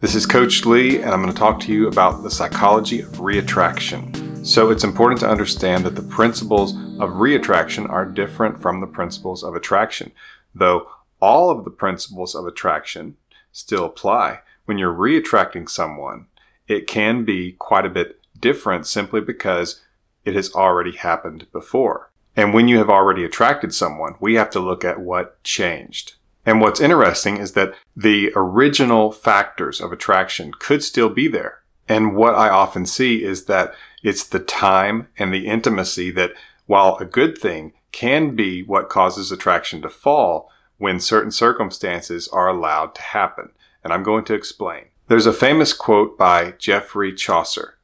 This is Coach Lee, and I'm going to talk to you about the psychology of reattraction. So, it's important to understand that the principles of reattraction are different from the principles of attraction, though all of the principles of attraction still apply. When you're reattracting someone, it can be quite a bit different simply because it has already happened before. And when you have already attracted someone, we have to look at what changed. And what's interesting is that the original factors of attraction could still be there. And what I often see is that it's the time and the intimacy that, while a good thing, can be what causes attraction to fall when certain circumstances are allowed to happen. And I'm going to explain. There's a famous quote by Geoffrey Chaucer,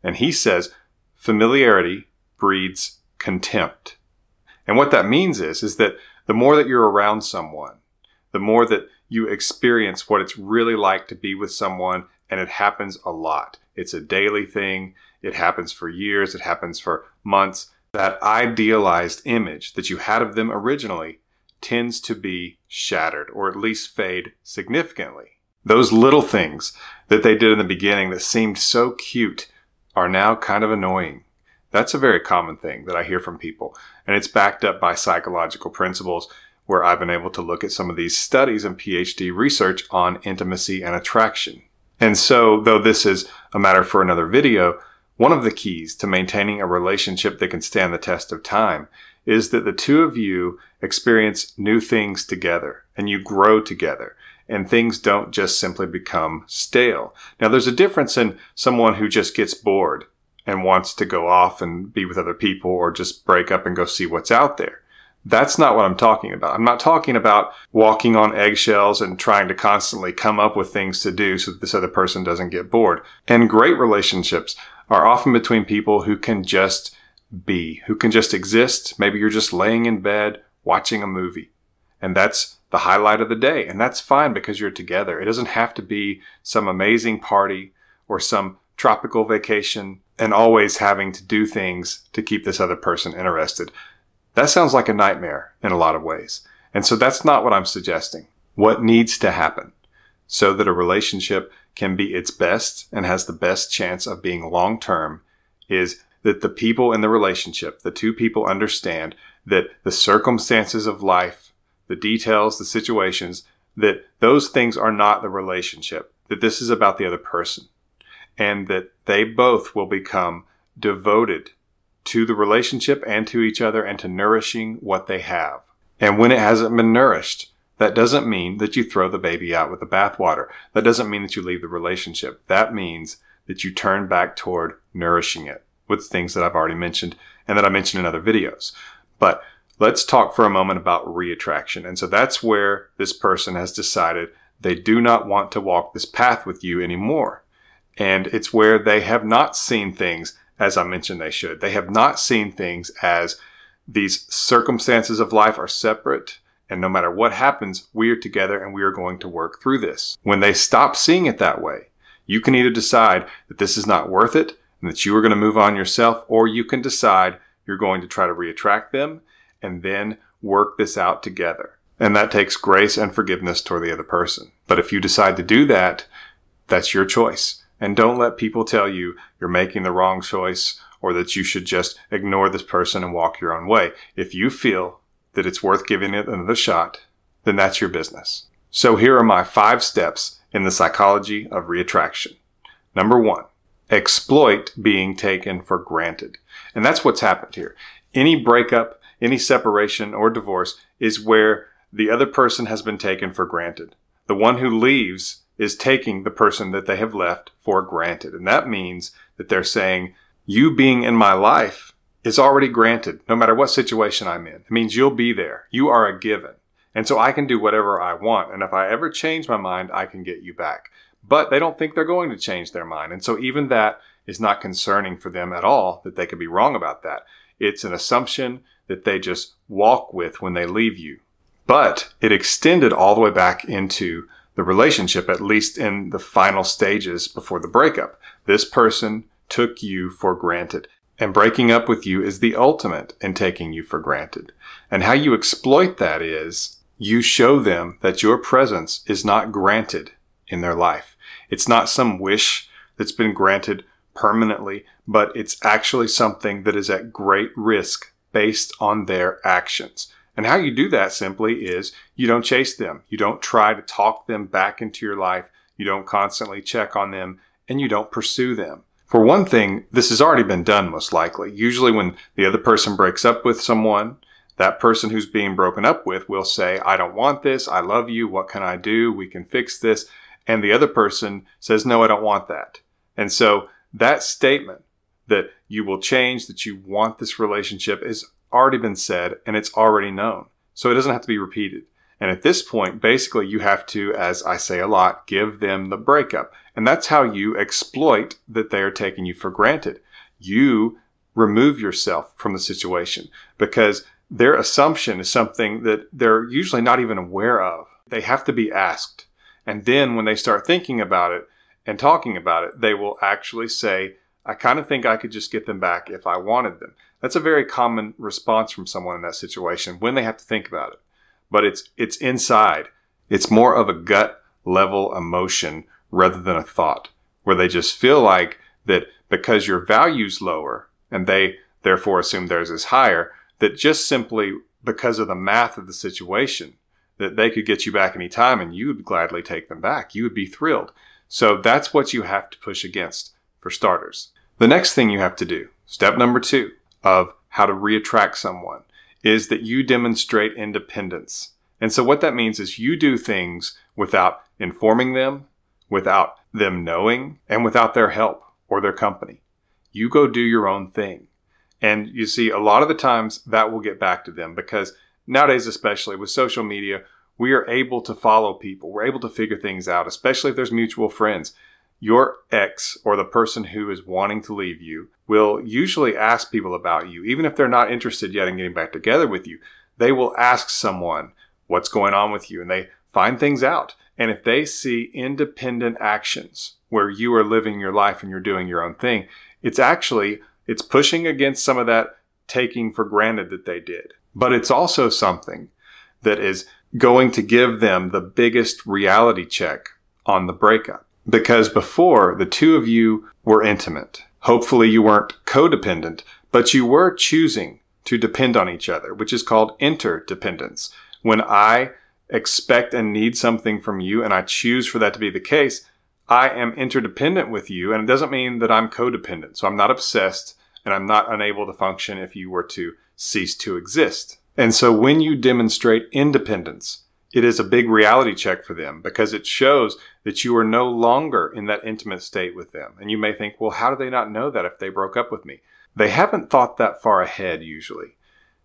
and he says, familiarity breeds contempt. And what that means is, is that the more that you're around someone, the more that you experience what it's really like to be with someone, and it happens a lot. It's a daily thing. It happens for years. It happens for months. That idealized image that you had of them originally tends to be shattered or at least fade significantly. Those little things that they did in the beginning that seemed so cute are now kind of annoying. That's a very common thing that I hear from people, and it's backed up by psychological principles where I've been able to look at some of these studies and PhD research on intimacy and attraction. And so, though this is a matter for another video, one of the keys to maintaining a relationship that can stand the test of time is that the two of you experience new things together and you grow together and things don't just simply become stale. Now, there's a difference in someone who just gets bored and wants to go off and be with other people or just break up and go see what's out there. That's not what I'm talking about. I'm not talking about walking on eggshells and trying to constantly come up with things to do so that this other person doesn't get bored. And great relationships are often between people who can just be, who can just exist. Maybe you're just laying in bed watching a movie and that's the highlight of the day. And that's fine because you're together. It doesn't have to be some amazing party or some tropical vacation and always having to do things to keep this other person interested. That sounds like a nightmare in a lot of ways. And so that's not what I'm suggesting. What needs to happen so that a relationship can be its best and has the best chance of being long term is that the people in the relationship, the two people understand that the circumstances of life, the details, the situations, that those things are not the relationship, that this is about the other person, and that they both will become devoted to the relationship and to each other and to nourishing what they have. And when it hasn't been nourished, that doesn't mean that you throw the baby out with the bathwater. That doesn't mean that you leave the relationship. That means that you turn back toward nourishing it with things that I've already mentioned and that I mentioned in other videos. But let's talk for a moment about reattraction. And so that's where this person has decided they do not want to walk this path with you anymore. And it's where they have not seen things as I mentioned they should. They have not seen things as these circumstances of life are separate and no matter what happens, we are together and we are going to work through this. When they stop seeing it that way, you can either decide that this is not worth it and that you are going to move on yourself, or you can decide you're going to try to reattract them and then work this out together. And that takes grace and forgiveness toward the other person. But if you decide to do that, that's your choice. And don't let people tell you you're making the wrong choice or that you should just ignore this person and walk your own way. If you feel that it's worth giving it another shot, then that's your business. So here are my five steps in the psychology of reattraction. Number one, exploit being taken for granted. And that's what's happened here. Any breakup, any separation or divorce is where the other person has been taken for granted. The one who leaves is taking the person that they have left for granted. And that means that they're saying, you being in my life is already granted, no matter what situation I'm in. It means you'll be there. You are a given. And so I can do whatever I want. And if I ever change my mind, I can get you back. But they don't think they're going to change their mind. And so even that is not concerning for them at all that they could be wrong about that. It's an assumption that they just walk with when they leave you. But it extended all the way back into the relationship, at least in the final stages before the breakup. This person took you for granted. And breaking up with you is the ultimate in taking you for granted. And how you exploit that is you show them that your presence is not granted in their life. It's not some wish that's been granted permanently, but it's actually something that is at great risk based on their actions. And how you do that simply is you don't chase them. You don't try to talk them back into your life. You don't constantly check on them and you don't pursue them. For one thing, this has already been done most likely. Usually when the other person breaks up with someone, that person who's being broken up with will say, I don't want this. I love you. What can I do? We can fix this. And the other person says, no, I don't want that. And so that statement that you will change, that you want this relationship has already been said and it's already known. So it doesn't have to be repeated. And at this point, basically, you have to, as I say a lot, give them the breakup. And that's how you exploit that they are taking you for granted. You remove yourself from the situation because their assumption is something that they're usually not even aware of. They have to be asked. And then when they start thinking about it and talking about it, they will actually say, I kind of think I could just get them back if I wanted them. That's a very common response from someone in that situation when they have to think about it but it's it's inside. It's more of a gut level emotion rather than a thought where they just feel like that because your value's lower and they therefore assume theirs is higher, that just simply because of the math of the situation, that they could get you back anytime and you would gladly take them back. You would be thrilled. So that's what you have to push against for starters. The next thing you have to do, step number two of how to reattract someone, is that you demonstrate independence. And so what that means is you do things without informing them, without them knowing, and without their help or their company. You go do your own thing. And you see, a lot of the times that will get back to them because nowadays, especially with social media, we are able to follow people. We're able to figure things out, especially if there's mutual friends your ex or the person who is wanting to leave you will usually ask people about you, even if they're not interested yet in getting back together with you. They will ask someone what's going on with you and they find things out. And if they see independent actions where you are living your life and you're doing your own thing, it's actually, it's pushing against some of that taking for granted that they did. But it's also something that is going to give them the biggest reality check on the breakup because before the two of you were intimate. Hopefully you weren't codependent, but you were choosing to depend on each other, which is called interdependence. When I expect and need something from you and I choose for that to be the case, I am interdependent with you. And it doesn't mean that I'm codependent. So I'm not obsessed and I'm not unable to function if you were to cease to exist. And so when you demonstrate independence, it is a big reality check for them because it shows that you are no longer in that intimate state with them. And you may think, well, how do they not know that if they broke up with me? They haven't thought that far ahead usually.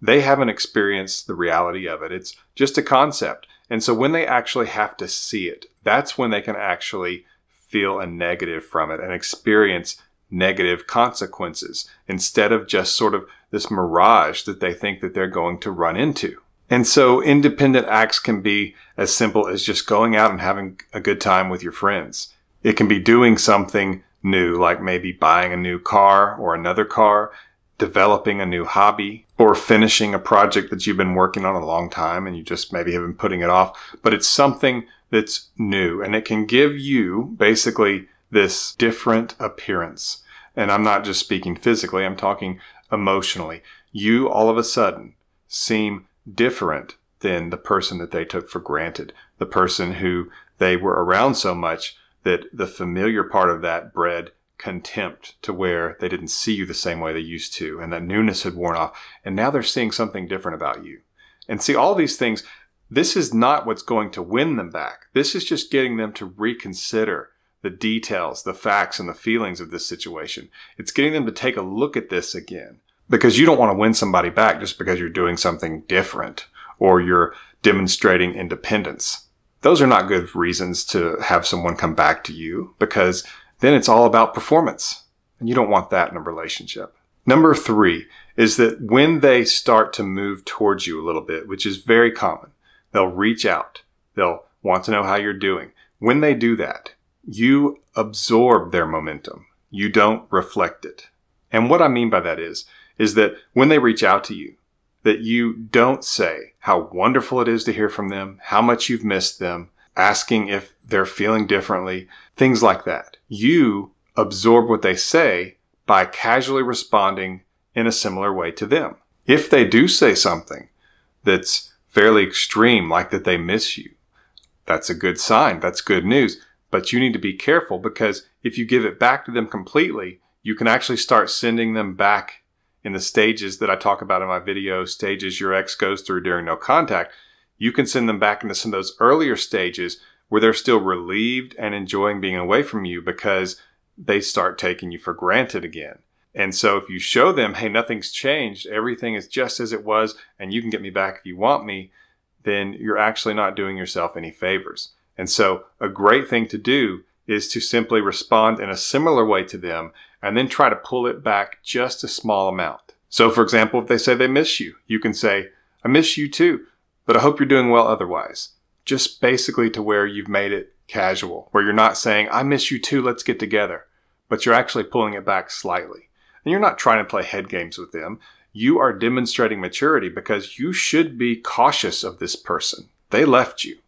They haven't experienced the reality of it. It's just a concept. And so when they actually have to see it, that's when they can actually feel a negative from it and experience negative consequences instead of just sort of this mirage that they think that they're going to run into. And so independent acts can be as simple as just going out and having a good time with your friends. It can be doing something new, like maybe buying a new car or another car, developing a new hobby, or finishing a project that you've been working on a long time and you just maybe have been putting it off. But it's something that's new and it can give you basically this different appearance. And I'm not just speaking physically, I'm talking emotionally. You all of a sudden seem different than the person that they took for granted, the person who they were around so much that the familiar part of that bred contempt to where they didn't see you the same way they used to and that newness had worn off. And now they're seeing something different about you. And see, all these things, this is not what's going to win them back. This is just getting them to reconsider the details, the facts, and the feelings of this situation. It's getting them to take a look at this again because you don't want to win somebody back just because you're doing something different or you're demonstrating independence. Those are not good reasons to have someone come back to you because then it's all about performance and you don't want that in a relationship. Number three is that when they start to move towards you a little bit, which is very common, they'll reach out. They'll want to know how you're doing. When they do that, you absorb their momentum. You don't reflect it. And what I mean by that is, is that when they reach out to you, that you don't say how wonderful it is to hear from them, how much you've missed them, asking if they're feeling differently, things like that. You absorb what they say by casually responding in a similar way to them. If they do say something that's fairly extreme, like that they miss you, that's a good sign. That's good news. But you need to be careful because if you give it back to them completely, you can actually start sending them back in the stages that I talk about in my video, stages your ex goes through during no contact. You can send them back into some of those earlier stages where they're still relieved and enjoying being away from you because they start taking you for granted again. And so if you show them, hey, nothing's changed, everything is just as it was, and you can get me back if you want me, then you're actually not doing yourself any favors. And so a great thing to do is to simply respond in a similar way to them and then try to pull it back just a small amount. So for example, if they say they miss you, you can say, I miss you too, but I hope you're doing well otherwise. Just basically to where you've made it casual, where you're not saying, I miss you too, let's get together, but you're actually pulling it back slightly. And you're not trying to play head games with them you are demonstrating maturity because you should be cautious of this person. They left you.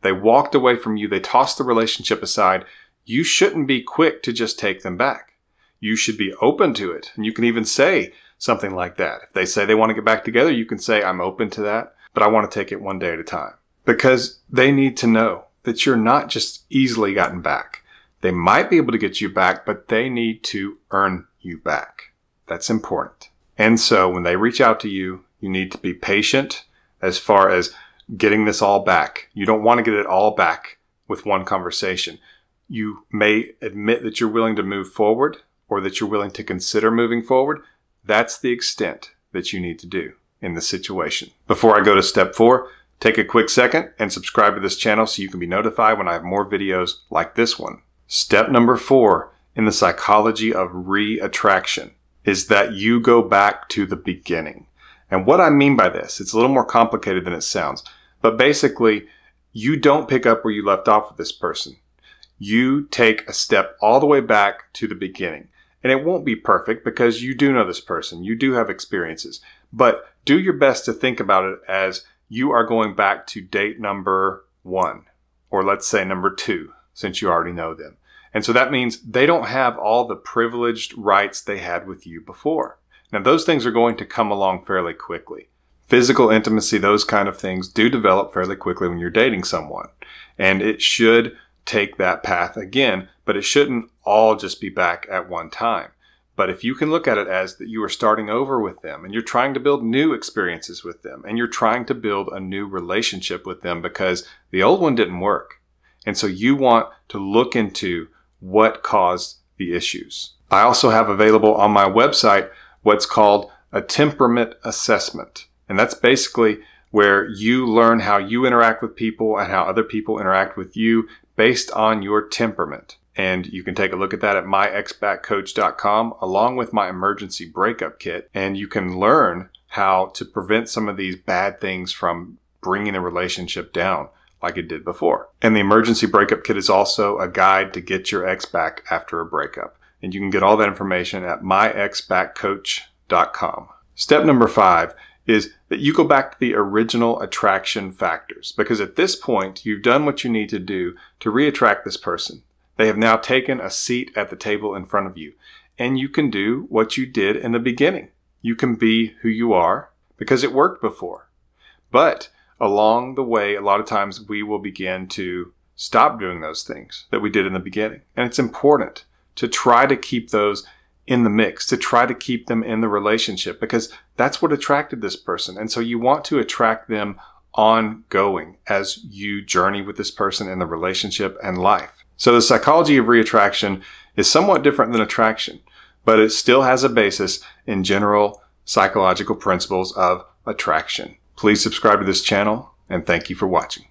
They walked away from you. They tossed the relationship aside. You shouldn't be quick to just take them back. You should be open to it. And you can even say something like that. If they say they want to get back together, you can say, I'm open to that, but I want to take it one day at a time. Because they need to know that you're not just easily gotten back. They might be able to get you back, but they need to earn you back. That's important. And so when they reach out to you, you need to be patient as far as getting this all back. You don't want to get it all back with one conversation. You may admit that you're willing to move forward or that you're willing to consider moving forward. That's the extent that you need to do in this situation. Before I go to step four, take a quick second and subscribe to this channel so you can be notified when I have more videos like this one. Step number four in the psychology of re-attraction is that you go back to the beginning. And what I mean by this, it's a little more complicated than it sounds, but basically, you don't pick up where you left off with this person. You take a step all the way back to the beginning. And it won't be perfect because you do know this person. You do have experiences, but do your best to think about it as you are going back to date number one, or let's say number two, since you already know them. And so that means they don't have all the privileged rights they had with you before. Now, those things are going to come along fairly quickly. Physical intimacy, those kind of things do develop fairly quickly when you're dating someone. And it should take that path again, but it shouldn't all just be back at one time. But if you can look at it as that you are starting over with them and you're trying to build new experiences with them and you're trying to build a new relationship with them because the old one didn't work. And so you want to look into what caused the issues. I also have available on my website what's called a temperament assessment. And that's basically where you learn how you interact with people and how other people interact with you based on your temperament. And you can take a look at that at myexbackcoach.com along with my emergency breakup kit. And you can learn how to prevent some of these bad things from bringing a relationship down like it did before. And the emergency breakup kit is also a guide to get your ex back after a breakup. And you can get all that information at myexbackcoach.com. Step number five is that you go back to the original attraction factors because at this point you've done what you need to do to reattract this person. They have now taken a seat at the table in front of you and you can do what you did in the beginning. You can be who you are because it worked before. But along the way, a lot of times we will begin to stop doing those things that we did in the beginning. And it's important to try to keep those in the mix, to try to keep them in the relationship because that's what attracted this person. And so you want to attract them ongoing as you journey with this person in the relationship and life. So the psychology of reattraction is somewhat different than attraction, but it still has a basis in general psychological principles of attraction. Please subscribe to this channel and thank you for watching.